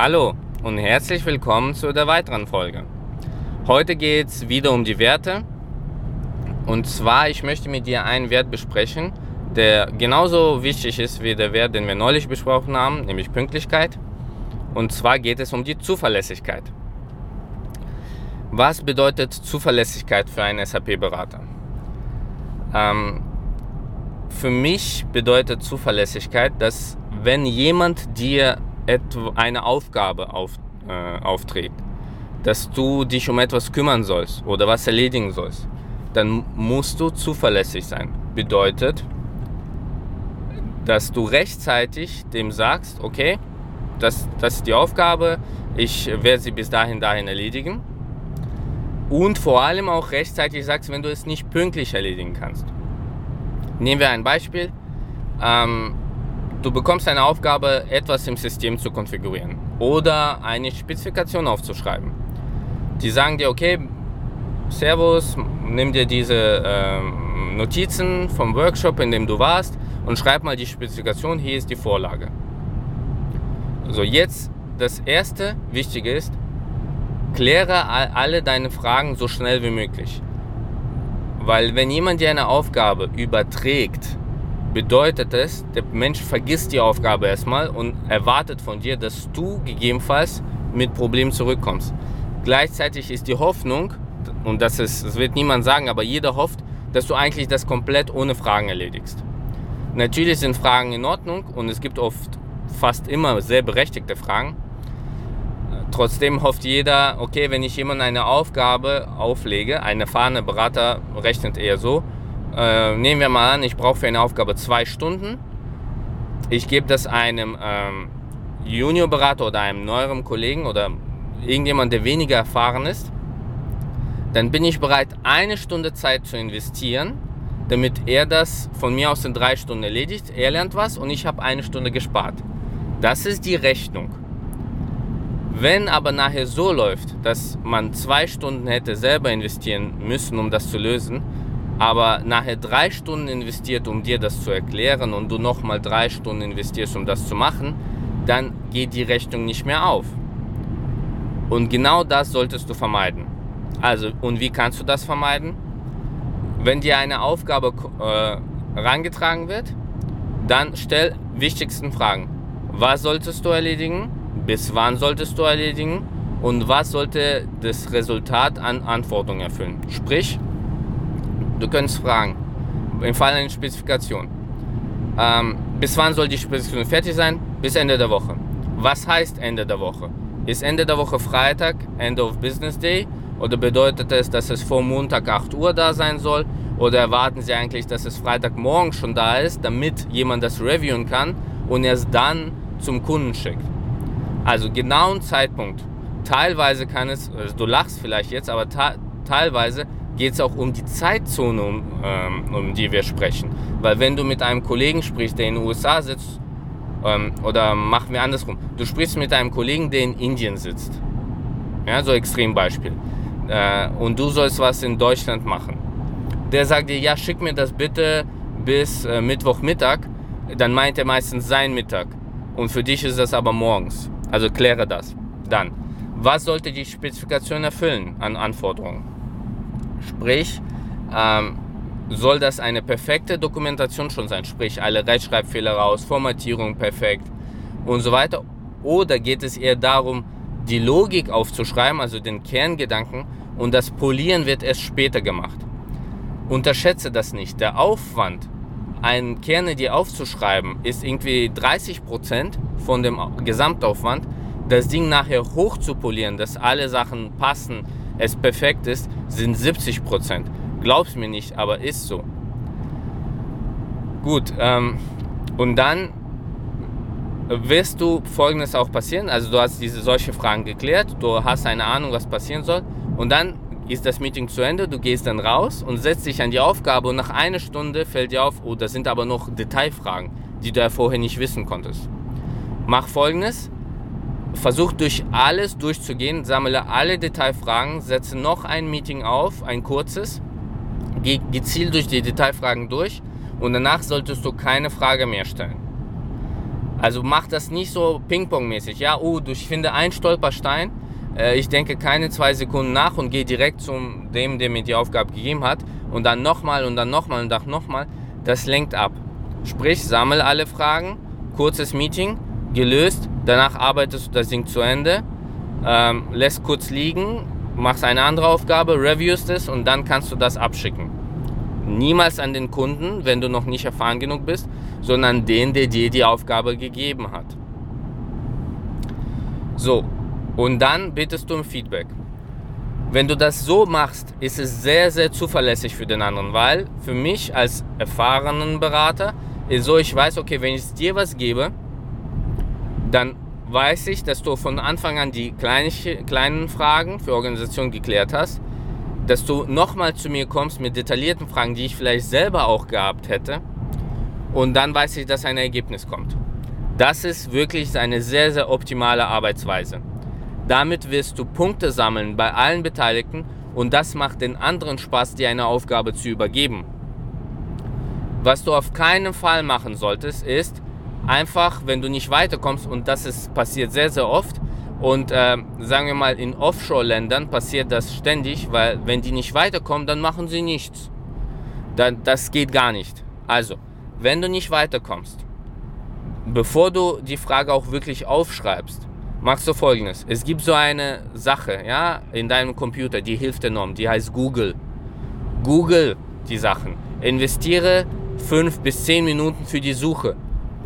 Hallo und herzlich willkommen zu der weiteren Folge. Heute geht es wieder um die Werte. Und zwar, ich möchte mit dir einen Wert besprechen, der genauso wichtig ist wie der Wert, den wir neulich besprochen haben, nämlich Pünktlichkeit. Und zwar geht es um die Zuverlässigkeit. Was bedeutet Zuverlässigkeit für einen SAP-Berater? Ähm, für mich bedeutet Zuverlässigkeit, dass wenn jemand dir eine Aufgabe auf, äh, aufträgt, dass du dich um etwas kümmern sollst oder was erledigen sollst, dann musst du zuverlässig sein. Bedeutet, dass du rechtzeitig dem sagst, okay, das, das ist die Aufgabe, ich werde sie bis dahin dahin erledigen. Und vor allem auch rechtzeitig sagst, wenn du es nicht pünktlich erledigen kannst. Nehmen wir ein Beispiel. Ähm, du bekommst eine Aufgabe, etwas im System zu konfigurieren oder eine Spezifikation aufzuschreiben. Die sagen dir, okay, Servus, nimm dir diese ähm, Notizen vom Workshop, in dem du warst und schreib mal die Spezifikation, hier ist die Vorlage. So, jetzt das erste Wichtige ist, kläre alle deine Fragen so schnell wie möglich. Weil wenn jemand dir eine Aufgabe überträgt, bedeutet es, der Mensch vergisst die Aufgabe erstmal und erwartet von dir, dass du gegebenenfalls mit Problemen zurückkommst. Gleichzeitig ist die Hoffnung, und das, ist, das wird niemand sagen, aber jeder hofft, dass du eigentlich das komplett ohne Fragen erledigst. Natürlich sind Fragen in Ordnung und es gibt oft fast immer sehr berechtigte Fragen. Trotzdem hofft jeder, okay, wenn ich jemandem eine Aufgabe auflege, ein erfahrener Berater rechnet eher so, äh, nehmen wir mal an, ich brauche für eine Aufgabe zwei Stunden. Ich gebe das einem ähm, Juniorberater oder einem neueren Kollegen oder irgendjemand, der weniger erfahren ist. Dann bin ich bereit, eine Stunde Zeit zu investieren, damit er das von mir aus in drei Stunden erledigt. Er lernt was und ich habe eine Stunde gespart. Das ist die Rechnung. Wenn aber nachher so läuft, dass man zwei Stunden hätte selber investieren müssen, um das zu lösen, aber nachher drei Stunden investiert, um dir das zu erklären und du nochmal drei Stunden investierst, um das zu machen, dann geht die Rechnung nicht mehr auf. Und genau das solltest du vermeiden. Also, und wie kannst du das vermeiden? Wenn dir eine Aufgabe äh, herangetragen wird, dann stell wichtigsten Fragen. Was solltest du erledigen? Bis wann solltest du erledigen? Und was sollte das Resultat an Anforderungen erfüllen? Sprich, Du könntest fragen, im Fall einer Spezifikation, ähm, bis wann soll die Spezifikation fertig sein? Bis Ende der Woche. Was heißt Ende der Woche? Ist Ende der Woche Freitag, End of Business Day? Oder bedeutet es, dass es vor Montag 8 Uhr da sein soll? Oder erwarten Sie eigentlich, dass es Freitagmorgen schon da ist, damit jemand das reviewen kann und erst dann zum Kunden schickt? Also genauen Zeitpunkt. Teilweise kann es, also du lachst vielleicht jetzt, aber teilweise geht es auch um die Zeitzone, um, ähm, um die wir sprechen. Weil wenn du mit einem Kollegen sprichst, der in den USA sitzt, ähm, oder machen wir andersrum, du sprichst mit einem Kollegen, der in Indien sitzt. Ja, so Extrembeispiel. Äh, und du sollst was in Deutschland machen. Der sagt dir, ja, schick mir das bitte bis äh, Mittwochmittag. Dann meint er meistens sein Mittag. Und für dich ist das aber morgens. Also kläre das. Dann, was sollte die Spezifikation erfüllen an Anforderungen? Sprich, ähm, soll das eine perfekte Dokumentation schon sein, sprich alle Rechtschreibfehler raus, Formatierung perfekt und so weiter. Oder geht es eher darum, die Logik aufzuschreiben, also den Kerngedanken, und das Polieren wird erst später gemacht. Unterschätze das nicht. Der Aufwand, einen Kernidee aufzuschreiben, ist irgendwie 30% von dem Gesamtaufwand. Das Ding nachher hoch zu polieren, dass alle Sachen passen, es perfekt ist, sind 70 Prozent. Glaub's mir nicht, aber ist so. Gut, ähm, und dann wirst du folgendes auch passieren. Also du hast diese solche Fragen geklärt, du hast eine Ahnung, was passieren soll. Und dann ist das Meeting zu Ende, du gehst dann raus und setzt dich an die Aufgabe und nach einer Stunde fällt dir auf, oh, da sind aber noch Detailfragen, die du ja vorher nicht wissen konntest. Mach folgendes, Versuch durch alles durchzugehen, sammle alle Detailfragen, setze noch ein Meeting auf, ein kurzes, geh gezielt durch die Detailfragen durch und danach solltest du keine Frage mehr stellen. Also mach das nicht so Ping-Pong-mäßig. Ja, oh, ich finde einen Stolperstein. Äh, ich denke keine zwei Sekunden nach und gehe direkt zum dem, der mir die Aufgabe gegeben hat. Und dann nochmal und dann nochmal und dann nochmal. Das lenkt ab. Sprich, sammel alle Fragen, kurzes Meeting, gelöst. Danach arbeitest du das Ding zu Ende, ähm, lässt kurz liegen, machst eine andere Aufgabe, reviewst es und dann kannst du das abschicken. Niemals an den Kunden, wenn du noch nicht erfahren genug bist, sondern den, der dir die Aufgabe gegeben hat. So, und dann bittest du um Feedback. Wenn du das so machst, ist es sehr, sehr zuverlässig für den anderen, weil für mich als erfahrenen Berater ist so, ich weiß, okay, wenn ich dir was gebe, dann weiß ich, dass du von Anfang an die kleinen Fragen für Organisation geklärt hast dass du nochmal zu mir kommst mit detaillierten Fragen, die ich vielleicht selber auch gehabt hätte. Und dann weiß ich, dass ein Ergebnis kommt. Das ist wirklich eine sehr, sehr optimale Arbeitsweise. Damit wirst du Punkte sammeln bei allen Beteiligten und das macht den anderen Spaß, dir eine Aufgabe zu übergeben. Was du auf keinen Fall machen solltest, ist einfach, wenn du nicht weiterkommst, und das ist passiert sehr, sehr oft, und äh, sagen wir mal, in Offshore-Ländern passiert das ständig, weil wenn die nicht weiterkommen, dann machen sie nichts. Dann, das geht gar nicht. Also, wenn du nicht weiterkommst, bevor du die Frage auch wirklich aufschreibst, machst du folgendes. Es gibt so eine Sache, ja, in deinem Computer, die hilft enorm, die heißt Google. Google die Sachen. Investiere fünf bis zehn Minuten für die Suche.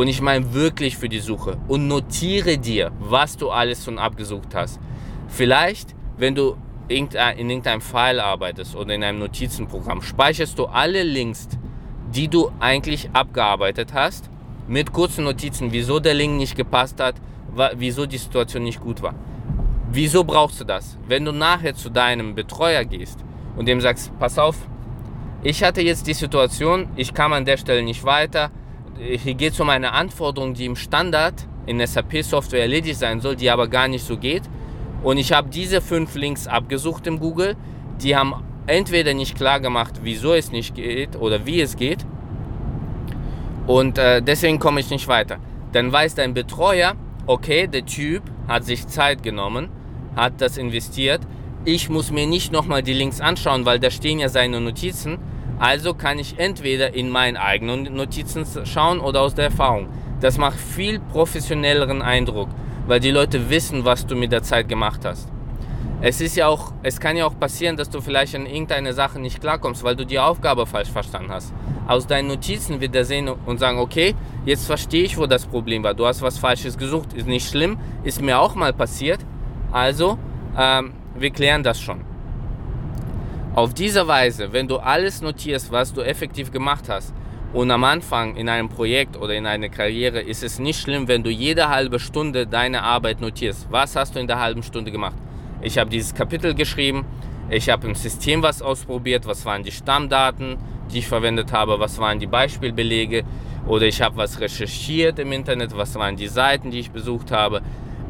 Und ich meine wirklich für die Suche. Und notiere dir, was du alles schon abgesucht hast. Vielleicht, wenn du in irgendeinem File arbeitest oder in einem Notizenprogramm, speicherst du alle Links, die du eigentlich abgearbeitet hast, mit kurzen Notizen, wieso der Link nicht gepasst hat, wieso die Situation nicht gut war. Wieso brauchst du das? Wenn du nachher zu deinem Betreuer gehst und dem sagst, pass auf, ich hatte jetzt die Situation, ich kam an der Stelle nicht weiter, hier geht es um eine Anforderung, die im Standard in SAP-Software erledigt sein soll, die aber gar nicht so geht. Und ich habe diese fünf Links abgesucht im Google. Die haben entweder nicht klar gemacht, wieso es nicht geht oder wie es geht. Und äh, deswegen komme ich nicht weiter. Dann weiß dein Betreuer, okay, der Typ hat sich Zeit genommen, hat das investiert. Ich muss mir nicht nochmal die Links anschauen, weil da stehen ja seine Notizen also kann ich entweder in meinen eigenen Notizen schauen oder aus der Erfahrung. Das macht viel professionelleren Eindruck, weil die Leute wissen, was du mit der Zeit gemacht hast. Es ist ja auch, es kann ja auch passieren, dass du vielleicht an irgendeine Sache nicht klarkommst, weil du die Aufgabe falsch verstanden hast. Aus deinen Notizen wird er sehen und sagen, okay, jetzt verstehe ich, wo das Problem war. Du hast was Falsches gesucht, ist nicht schlimm, ist mir auch mal passiert. Also, ähm, wir klären das schon. Auf diese Weise, wenn du alles notierst, was du effektiv gemacht hast, und am Anfang in einem Projekt oder in einer Karriere ist es nicht schlimm, wenn du jede halbe Stunde deine Arbeit notierst. Was hast du in der halben Stunde gemacht? Ich habe dieses Kapitel geschrieben, ich habe im System was ausprobiert, was waren die Stammdaten, die ich verwendet habe, was waren die Beispielbelege oder ich habe was recherchiert im Internet, was waren die Seiten, die ich besucht habe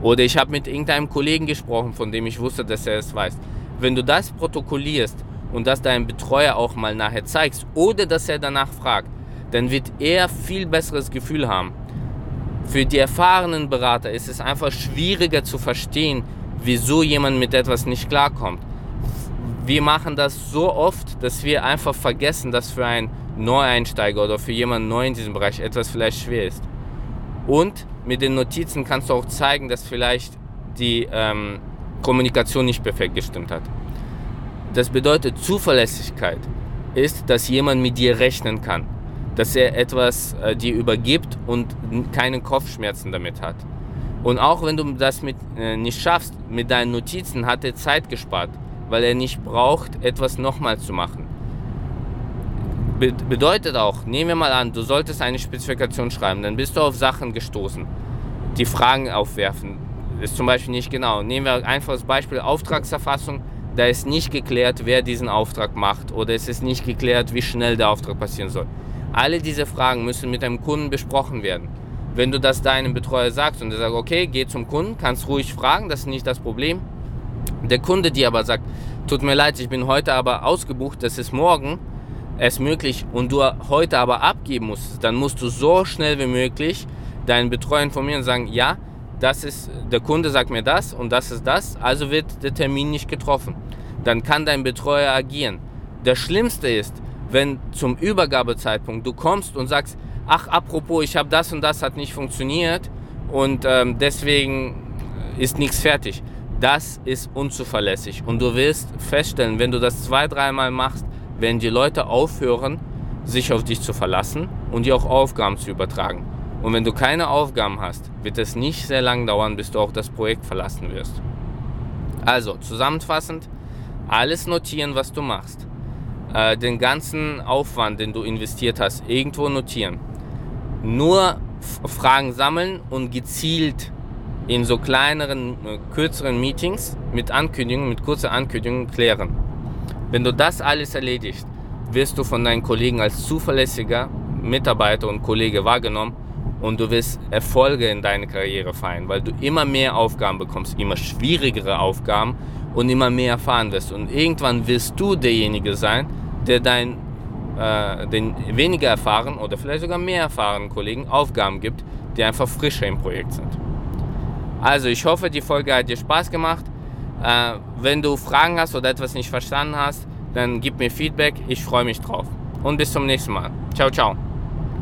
oder ich habe mit irgendeinem Kollegen gesprochen, von dem ich wusste, dass er es weiß. Wenn du das protokollierst und das deinem Betreuer auch mal nachher zeigst oder dass er danach fragt, dann wird er viel besseres Gefühl haben. Für die erfahrenen Berater ist es einfach schwieriger zu verstehen, wieso jemand mit etwas nicht klarkommt. Wir machen das so oft, dass wir einfach vergessen, dass für einen Neueinsteiger oder für jemanden neu in diesem Bereich etwas vielleicht schwer ist. Und mit den Notizen kannst du auch zeigen, dass vielleicht die ähm, Kommunikation nicht perfekt gestimmt hat. Das bedeutet Zuverlässigkeit ist, dass jemand mit dir rechnen kann, dass er etwas äh, dir übergibt und keine Kopfschmerzen damit hat. Und auch wenn du das mit, äh, nicht schaffst, mit deinen Notizen hat er Zeit gespart, weil er nicht braucht, etwas nochmal zu machen. Be bedeutet auch, nehmen wir mal an, du solltest eine Spezifikation schreiben, dann bist du auf Sachen gestoßen, die Fragen aufwerfen. Ist zum Beispiel nicht genau. Nehmen wir einfach das Beispiel Auftragserfassung da ist nicht geklärt, wer diesen Auftrag macht oder es ist nicht geklärt, wie schnell der Auftrag passieren soll. Alle diese Fragen müssen mit einem Kunden besprochen werden. Wenn du das deinem Betreuer sagst und er sagt, okay, geh zum Kunden, kannst ruhig fragen, das ist nicht das Problem. Der Kunde dir aber sagt, tut mir leid, ich bin heute aber ausgebucht, das ist morgen es möglich und du heute aber abgeben musst, dann musst du so schnell wie möglich deinen Betreuer informieren und sagen, ja, das ist, der Kunde sagt mir das und das ist das, also wird der Termin nicht getroffen. Dann kann dein Betreuer agieren. Das Schlimmste ist, wenn zum Übergabezeitpunkt du kommst und sagst, ach apropos, ich habe das und das hat nicht funktioniert und ähm, deswegen ist nichts fertig. Das ist unzuverlässig und du wirst feststellen, wenn du das zwei, dreimal machst, werden die Leute aufhören, sich auf dich zu verlassen und dir auch Aufgaben zu übertragen. Und wenn du keine Aufgaben hast, wird es nicht sehr lang dauern, bis du auch das Projekt verlassen wirst. Also, zusammenfassend, alles notieren, was du machst. Äh, den ganzen Aufwand, den du investiert hast, irgendwo notieren. Nur Fragen sammeln und gezielt in so kleineren, äh, kürzeren Meetings mit Ankündigungen, mit kurzer Ankündigung klären. Wenn du das alles erledigst, wirst du von deinen Kollegen als zuverlässiger Mitarbeiter und Kollege wahrgenommen und du wirst Erfolge in deiner Karriere feiern, weil du immer mehr Aufgaben bekommst, immer schwierigere Aufgaben und immer mehr erfahren wirst. Und irgendwann wirst du derjenige sein, der dein, äh, den weniger erfahrenen oder vielleicht sogar mehr erfahrenen Kollegen Aufgaben gibt, die einfach frischer im Projekt sind. Also ich hoffe, die Folge hat dir Spaß gemacht. Äh, wenn du Fragen hast oder etwas nicht verstanden hast, dann gib mir Feedback. Ich freue mich drauf. Und bis zum nächsten Mal. Ciao, ciao.